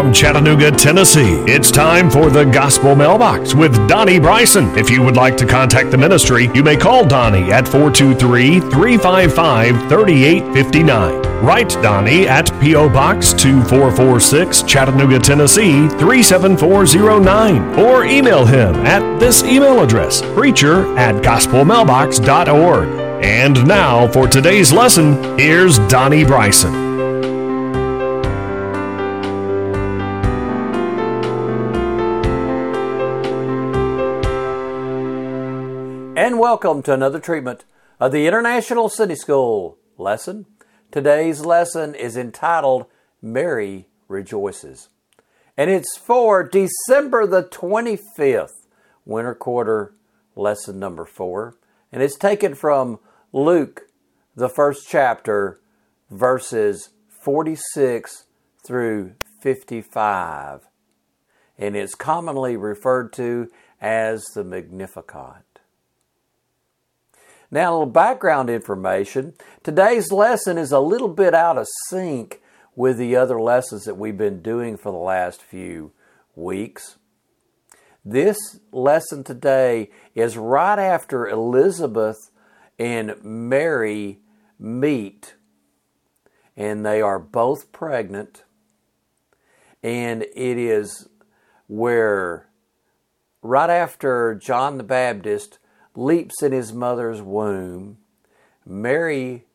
from Chattanooga, Tennessee. It's time for the Gospel Mailbox with Donnie Bryson. If you would like to contact the ministry, you may call Donnie at 423 355 3859. Write Donnie at P.O. Box 2446, Chattanooga, Tennessee 37409. Or email him at this email address, preacher at gospelmailbox.org. And now for today's lesson, here's Donnie Bryson. And welcome to another treatment of the International Sunday School lesson. Today's lesson is entitled Mary Rejoices. And it's for December the 25th, winter quarter lesson number four. And it's taken from Luke, the first chapter, verses 46 through 55. And it's commonly referred to as the Magnificat. Now, a little background information. Today's lesson is a little bit out of sync with the other lessons that we've been doing for the last few weeks. This lesson today is right after Elizabeth and Mary meet, and they are both pregnant, and it is where right after John the Baptist leaps in his mother's womb, Mary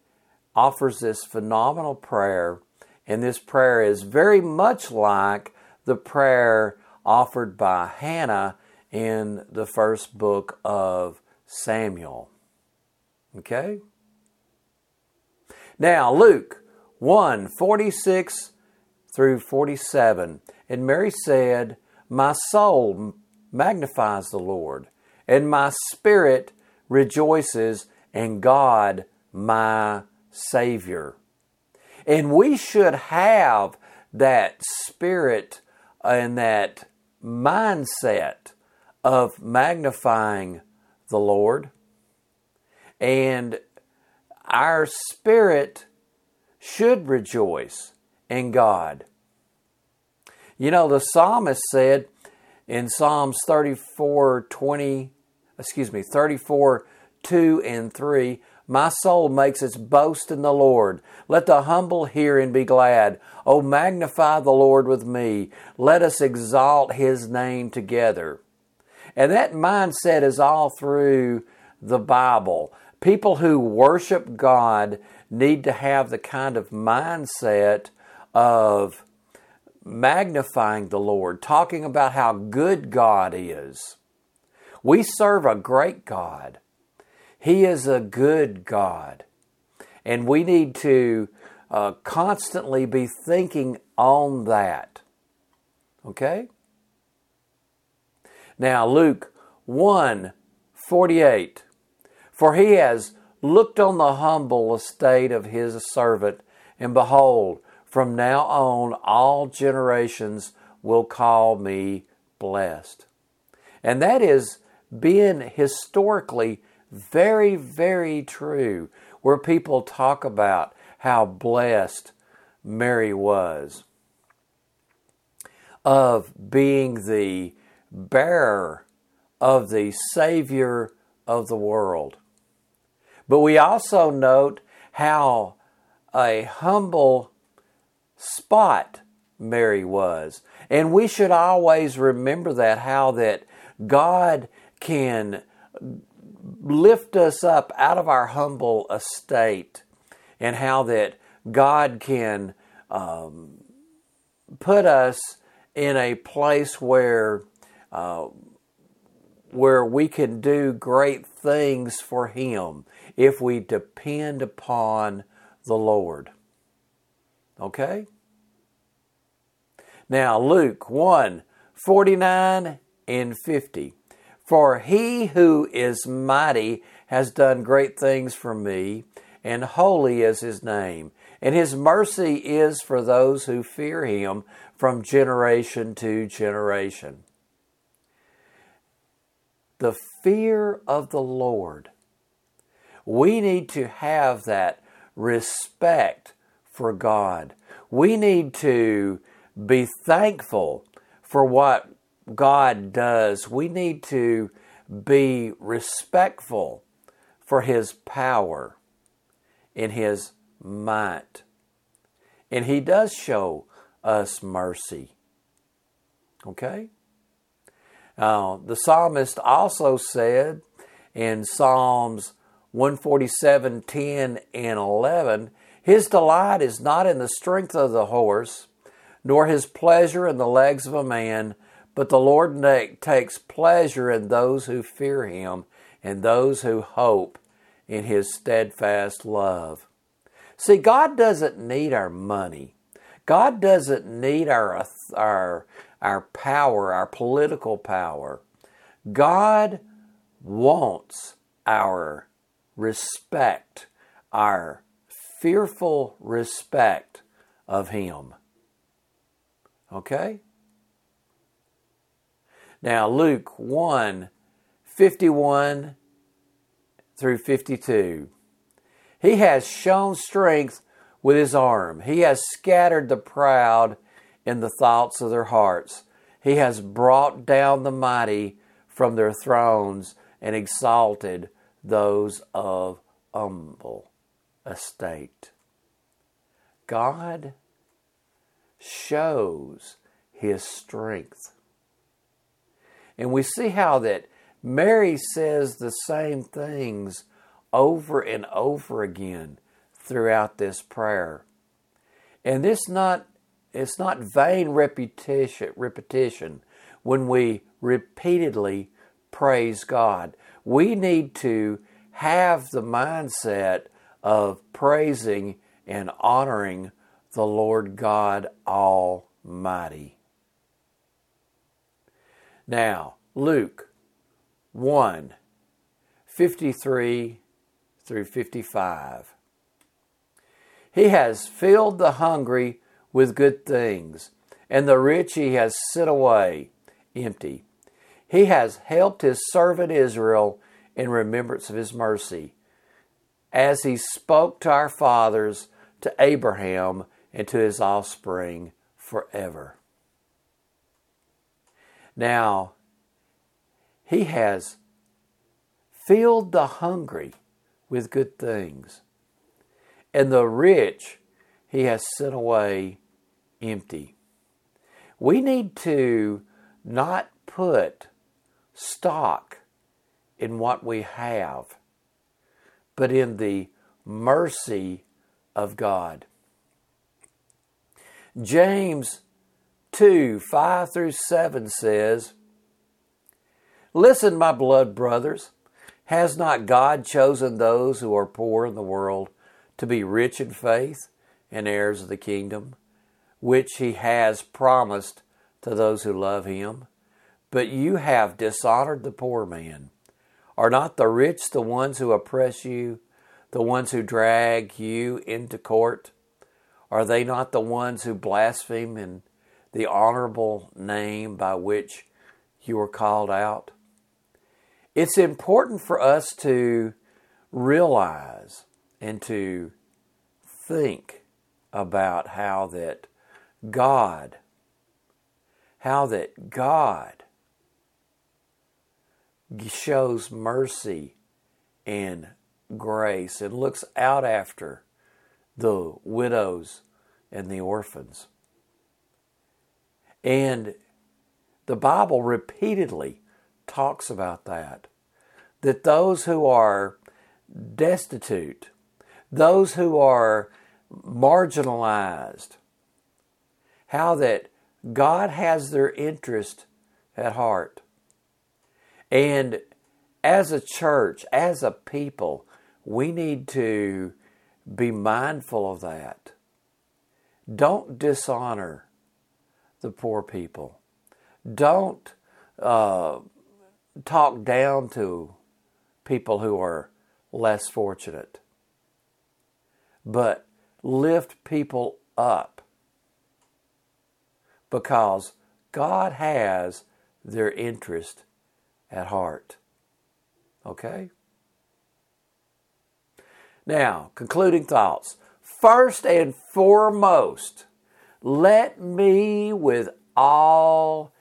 offers this phenomenal prayer, and this prayer is very much like the prayer offered by Hannah in the first book of Samuel. Okay? Now, Luke 1 46 through 47. And Mary said, My soul magnifies the Lord, and my spirit rejoices in God my Savior. And we should have that spirit and that mindset of magnifying the Lord and our spirit should rejoice in God. You know, the psalmist said in Psalms 34 20, excuse me, 34 2 and 3, My soul makes its boast in the Lord. Let the humble hear and be glad. Oh, magnify the Lord with me. Let us exalt his name together. And that mindset is all through the Bible. People who worship God need to have the kind of mindset of magnifying the Lord, talking about how good God is. We serve a great God. He is a good God. And we need to uh, constantly be thinking on that. Okay? Now, Luke 1 48. For he has looked on the humble estate of his servant, and behold, from now on all generations will call me blessed. And that is being historically very, very true, where people talk about how blessed Mary was of being the bearer of the Savior of the world. But we also note how a humble spot Mary was. And we should always remember that, how that God can lift us up out of our humble estate, and how that God can um, put us in a place where uh, where we can do great things for Him if we depend upon the Lord. Okay? Now, Luke 1 49 and 50. For he who is mighty has done great things for me, and holy is his name. And his mercy is for those who fear him from generation to generation. The fear of the Lord we need to have that respect for God. We need to be thankful for what God does. We need to be respectful for His power in His might. And He does show us mercy. Okay? The psalmist also said in Psalms 147 10 and 11 His delight is not in the strength of the horse, nor his pleasure in the legs of a man, but the Lord takes pleasure in those who fear him and those who hope in his steadfast love. See, God doesn't need our money. God doesn't need our, our, our power, our political power. God wants our respect, our fearful respect of Him. Okay? Now, Luke 1 51 through 52. He has shown strength with his arm. He has scattered the proud in the thoughts of their hearts. He has brought down the mighty from their thrones and exalted those of humble estate. God shows his strength. And we see how that Mary says the same things over and over again throughout this prayer. And this not it's not vain repetition repetition when we repeatedly praise God. We need to have the mindset of praising and honoring the Lord God Almighty. Now, Luke 1 53 through 55. He has filled the hungry with good things, and the rich he has sent away empty. He has helped his servant Israel in remembrance of his mercy, as he spoke to our fathers, to Abraham, and to his offspring forever. Now, he has filled the hungry with good things, and the rich he has sent away empty. We need to not put stock in what we have, but in the mercy of God. James 2 5 through 7 says, Listen, my blood brothers, has not God chosen those who are poor in the world to be rich in faith and heirs of the kingdom, which he has promised to those who love him? But you have dishonored the poor man. Are not the rich the ones who oppress you, the ones who drag you into court? Are they not the ones who blaspheme in the honorable name by which you were called out? It's important for us to realize and to think about how that God, how that God shows mercy and grace and looks out after the widows and the orphans. And the Bible repeatedly talks about that. That those who are destitute, those who are marginalized, how that God has their interest at heart. And as a church, as a people, we need to be mindful of that. Don't dishonor the poor people. Don't uh, talk down to people who are less fortunate, but lift people up because God has their interest at heart. Okay? Now, concluding thoughts. First and foremost, let me, with all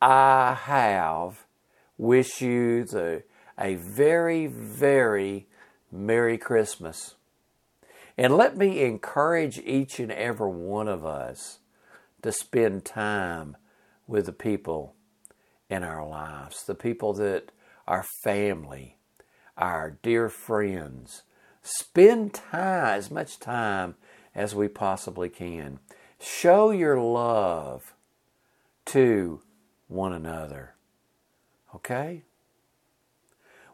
I have, wish you the, a very, very Merry Christmas. And let me encourage each and every one of us to spend time with the people in our lives, the people that are family, our dear friends. Spend time, as much time as we possibly can. Show your love to one another. Okay?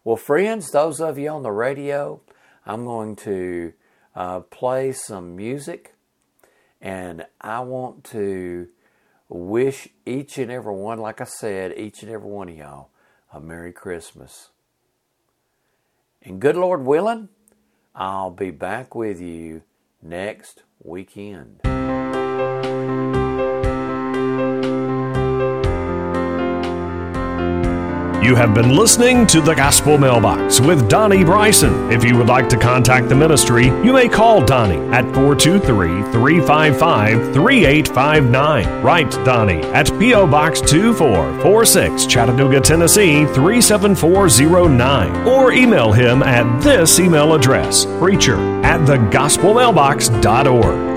Well, friends, those of you on the radio, I'm going to uh, play some music and I want to wish each and every one, like I said, each and every one of y'all a Merry Christmas. And good Lord willing, I'll be back with you next weekend. You have been listening to the Gospel Mailbox with Donnie Bryson. If you would like to contact the ministry, you may call Donnie at 423 355 3859. Write Donnie at P.O. Box 2446, Chattanooga, Tennessee 37409. Or email him at this email address preacher at thegospelmailbox.org.